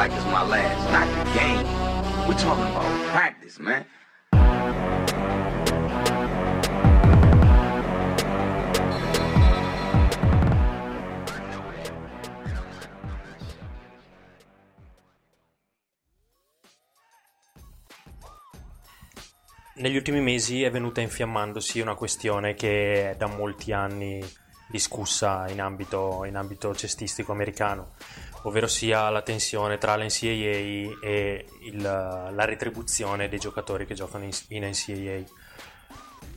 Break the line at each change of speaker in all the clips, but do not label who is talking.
Like it's my last. Not the game. We're talking about practice, man.
Negli ultimi mesi è venuta infiammandosi una questione che è da molti anni discussa in ambito, in ambito cestistico americano, ovvero sia la tensione tra l'NCAA e il, la retribuzione dei giocatori che giocano in, in NCAA.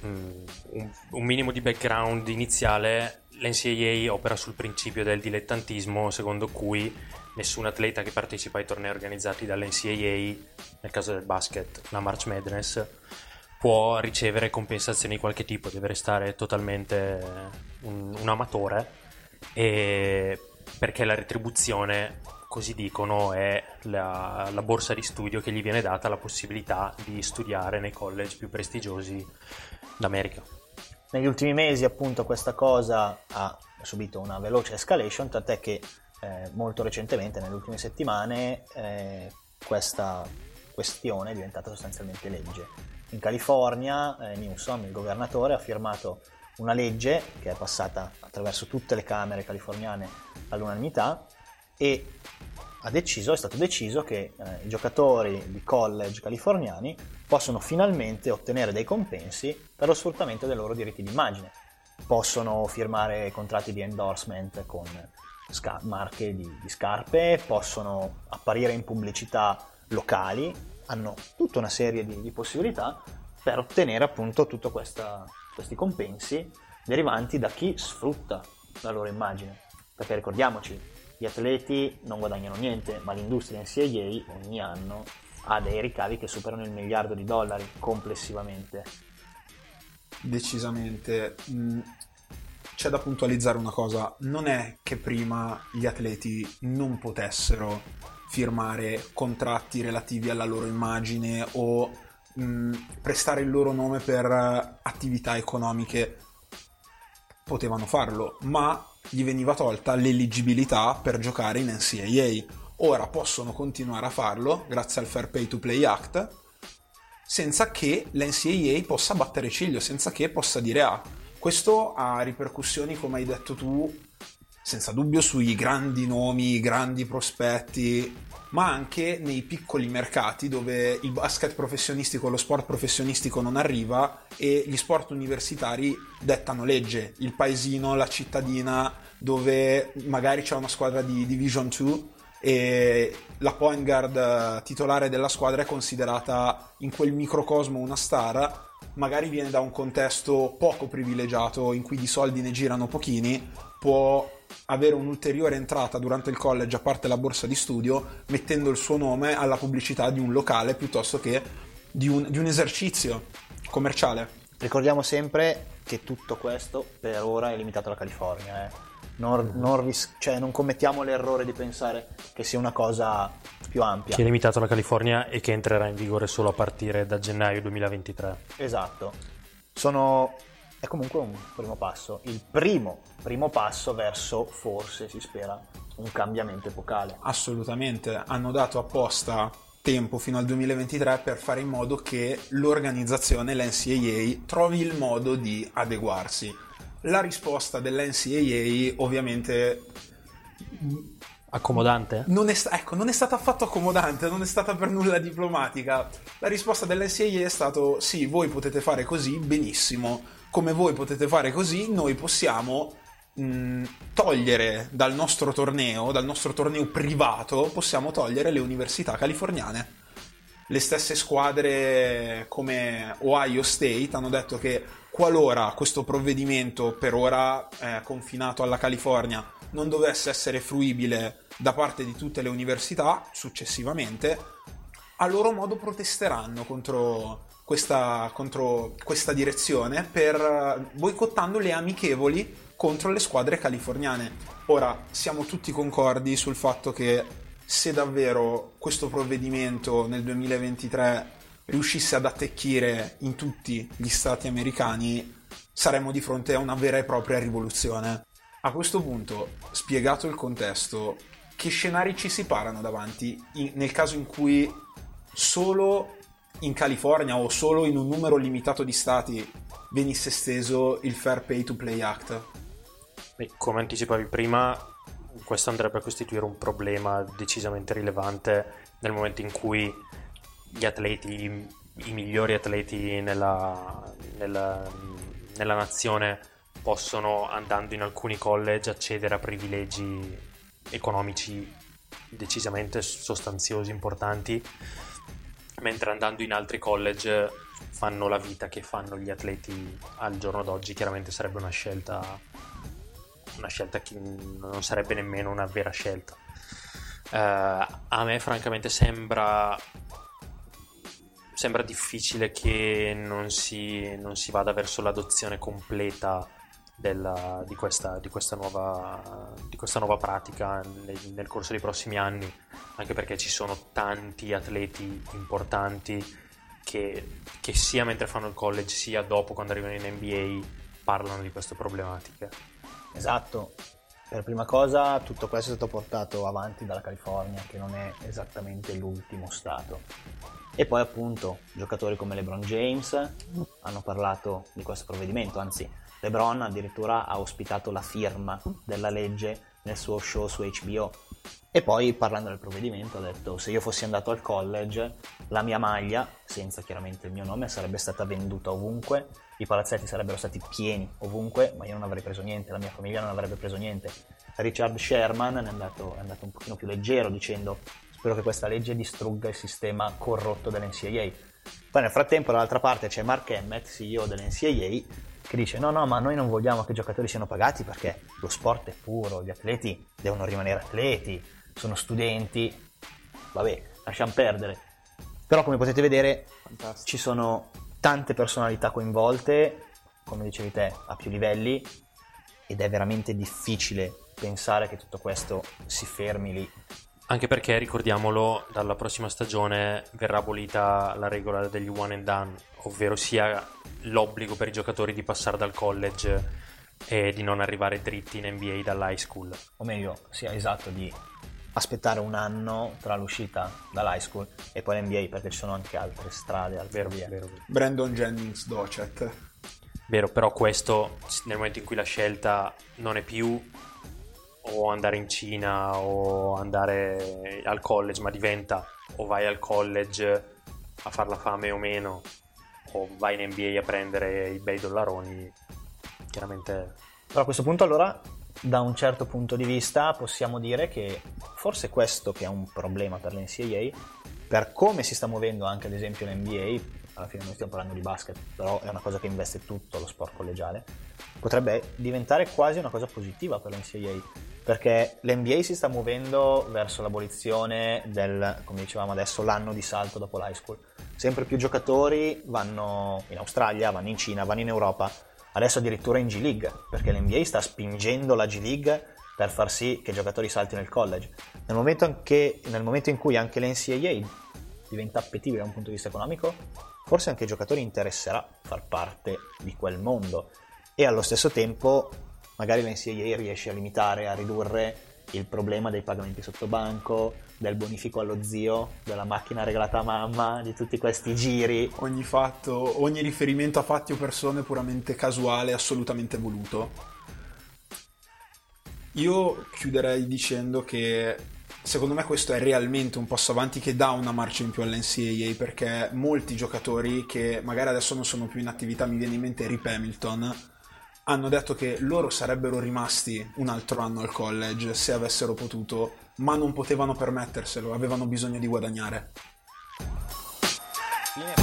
Mm, un, un, minimo di background iniziale, l'NCAA opera sul principio del dilettantismo secondo cui nessun atleta che partecipa ai tornei organizzati dall'NCAA, nel caso del basket la March Madness, può ricevere compensazioni di qualche tipo, deve restare totalmente un, un amatore perché la retribuzione, così dicono, è la, la, borsa di studio che gli viene data la possibilità di studiare nei college più prestigiosi d'America.
Negli ultimi mesi appunto questa cosa ha subito una veloce escalation, tant'è che eh, molto recentemente, nelle ultime settimane, eh, questa questione è diventata sostanzialmente legge in California eh, Newsom, il governatore, ha firmato una legge che è passata attraverso tutte le camere californiane all'unanimità e deciso, è stato deciso che eh, i giocatori di college californiani possono finalmente ottenere dei compensi per lo sfruttamento dei loro diritti d'immagine. Possono firmare contratti di endorsement con sca- marche di, di scarpe, possono apparire in pubblicità locali hanno tutta una serie di, di possibilità per ottenere appunto tutti questi compensi derivanti da chi sfrutta la loro immagine. Perché ricordiamoci, gli atleti non guadagnano niente, ma l'industria NCAA ogni anno ha dei ricavi che superano il miliardo di dollari complessivamente.
Decisamente. Mm, c'è da puntualizzare una cosa, non è che prima gli atleti non potessero firmare contratti relativi alla loro immagine o mh, prestare il loro nome per attività economiche potevano farlo, ma gli veniva tolta l'eligibilità per giocare in NCAA. Ora possono continuare a farlo grazie al Fair Pay to Play Act senza che l'NCAA possa battere ciglio, senza che possa dire ah, questo ha ripercussioni come hai detto tu senza dubbio sui grandi nomi, grandi prospetti, ma anche nei piccoli mercati dove il basket professionistico, lo sport professionistico non arriva e gli sport universitari dettano legge. Il paesino, la cittadina dove magari c'è una squadra di Division 2 e la point guard titolare della squadra è considerata in quel microcosmo una star, magari viene da un contesto poco privilegiato in cui di soldi ne girano pochini, può avere un'ulteriore entrata durante il college a parte la borsa di studio mettendo il suo nome alla pubblicità di un locale piuttosto che di un, di un esercizio commerciale.
Ricordiamo sempre che tutto questo per ora è limitato alla California. Eh. Non, non, ris- cioè, non, commettiamo l'errore di pensare che sia una cosa più ampia.
Che è limitato alla California e che entrerà in vigore solo a partire da gennaio 2023.
Esatto. Sono è comunque un primo passo, il primo, primo passo verso, forse si spera, un cambiamento epocale.
Assolutamente, hanno dato apposta tempo fino al 2023 per fare in modo che l'organizzazione, l'NCAA, trovi il modo di adeguarsi. La risposta dell'NCAA ovviamente
accomodante?
Non è, ecco, non è stata affatto accomodante, non è stata per nulla diplomatica. La risposta dell'NCAA è stata sì, voi potete fare così, benissimo come voi potete fare così, noi possiamo mh, togliere dal nostro torneo, dal nostro torneo privato, possiamo togliere le università californiane. Le stesse squadre come Ohio State hanno detto che qualora questo provvedimento per ora eh, confinato alla California non dovesse essere fruibile da parte di tutte le università successivamente, a loro modo protesteranno contro questa, contro questa direzione per eh, boicottando le amichevoli contro le squadre californiane. Ora, siamo tutti concordi sul fatto che se davvero questo provvedimento nel 2023 riuscisse ad attecchire in tutti gli stati americani, saremmo di fronte a una vera e propria rivoluzione. A questo punto, spiegato il contesto, che scenari ci si parano davanti in, nel caso in cui solo in California o solo in un numero limitato di stati venisse esteso il Fair Pay to Play Act?
Beh, come anticipavi prima, questo andrebbe a costituire un problema decisamente rilevante nel momento in cui gli atleti, i migliori atleti nella, nella, nella nazione possono, andando in alcuni college, accedere a privilegi economici decisamente sostanziosi, importanti, mentre andando in altri college fanno la vita che fanno gli atleti al giorno d'oggi, chiaramente sarebbe una scelta, una scelta che non sarebbe nemmeno una vera scelta. Uh, a me francamente sembra sembra difficile che non si, non si vada verso l'adozione completa della, di, questa, di, questa nuova, di, questa, nuova, pratica nel, nel, corso dei prossimi anni, anche perché ci sono tanti atleti importanti che, che sia mentre fanno il college sia dopo quando arrivano in NBA parlano di queste problematiche.
Esatto, per prima cosa tutto questo è stato portato avanti dalla California, che non è esattamente l'ultimo stato. E poi appunto giocatori come LeBron James hanno parlato di questo provvedimento, anzi LeBron addirittura ha ospitato la firma della legge nel suo show su HBO. E poi parlando del provvedimento ha detto se io fossi andato al college la mia maglia, senza chiaramente il mio nome, sarebbe stata venduta ovunque, i palazzetti sarebbero stati pieni ovunque, ma io non avrei preso niente, la mia famiglia non avrebbe preso niente. Richard Sherman è andato, è andato un pochino più leggero dicendo spero che questa legge distrugga il sistema corrotto dell'NCAA. Poi nel frattempo dall'altra parte c'è Mark Emmett, CEO dell'NCAA, che dice no no ma noi non vogliamo che i giocatori siano pagati perché lo sport è puro, gli atleti devono rimanere atleti, sono studenti, vabbè lasciamo perdere. Però come potete vedere Fantastico. ci sono tante personalità coinvolte, come dicevi te, a più livelli ed è veramente difficile pensare che tutto questo si fermi lì
anche perché, ricordiamolo, dalla prossima stagione verrà abolita la regola degli one and done, ovvero sia l'obbligo per i giocatori di passare dal college e di non arrivare dritti in NBA dall'high school.
O meglio, sia esatto, di aspettare un anno tra l'uscita dall'high school e poi l'NBA, perché ci sono anche altre strade, altre
vero,
vie.
Vero, vero.
Brandon Jennings Docet.
Vero, però questo nel momento in cui la scelta non è più o andare in Cina o andare al college, ma diventa o vai al college a far la fame o meno, o vai in NBA a prendere i bei dollaroni, chiaramente...
Però a questo punto allora, da un certo punto di vista, possiamo dire che forse questo che è un problema per l'NCAA, per come si sta muovendo anche ad esempio l'NBA, alla fine noi stiamo parlando di basket, però è una cosa che investe tutto lo sport collegiale, potrebbe diventare quasi una cosa positiva per l'NCAA perché l'NBA si sta muovendo verso l'abolizione del, come dicevamo adesso, l'anno di salto dopo l'high school. Sempre più giocatori vanno in Australia, vanno in Cina, vanno in Europa, adesso addirittura in G League, perché l'NBA sta spingendo la G League per far sì che i giocatori saltino il college. Nel momento, anche, nel momento in cui anche l'NCAA diventa appetibile da un punto di vista economico, forse anche ai giocatori interesserà far parte di quel mondo e allo stesso tempo magari l'NCAA riesce a limitare, a ridurre il problema dei pagamenti sotto banco, del bonifico allo zio, della macchina regalata a mamma, di tutti questi giri.
Ogni fatto, ogni riferimento a fatti o persone puramente casuale, assolutamente voluto. Io chiuderei dicendo che secondo me questo è realmente un passo avanti che dà una marcia in più all'NCAA perché molti giocatori che magari adesso non sono più in attività, mi viene in mente Rip Hamilton, hanno detto che loro sarebbero rimasti un altro anno al college se avessero potuto, ma non potevano permetterselo, avevano bisogno di guadagnare.
It